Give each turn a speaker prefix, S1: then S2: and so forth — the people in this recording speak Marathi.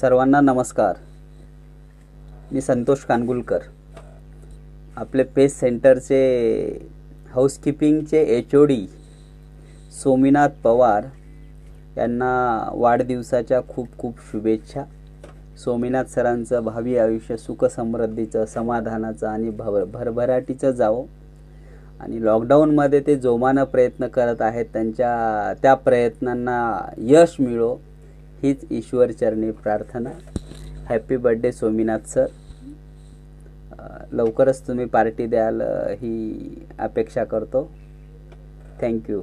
S1: सर्वांना नमस्कार. मी संतोष कानगुलकर. आपले पेस सेंटरचे हाऊसकीपिंगचे H O D Sominath Pawar यांना वाढदिवसाच्या खूप खूप शुभेच्छा. सोमीनाथ सरांचं भावी आयुष्य सुखसमृद्धीचं समाधानाचं आणि भर भरभराटीचं जावं. आणि लॉकडाऊनमध्ये ते जोमानं प्रयत्न करत आहेत त्यांच्या त्या प्रयत्नांना यश मिळो. हीच ईश्वरचरणी प्रार्थना. हॅपी बर्थडे सोमीनाथ सर लवकरच तुम्ही पार्टी द्याल ही अपेक्षा करतो. थँक्यू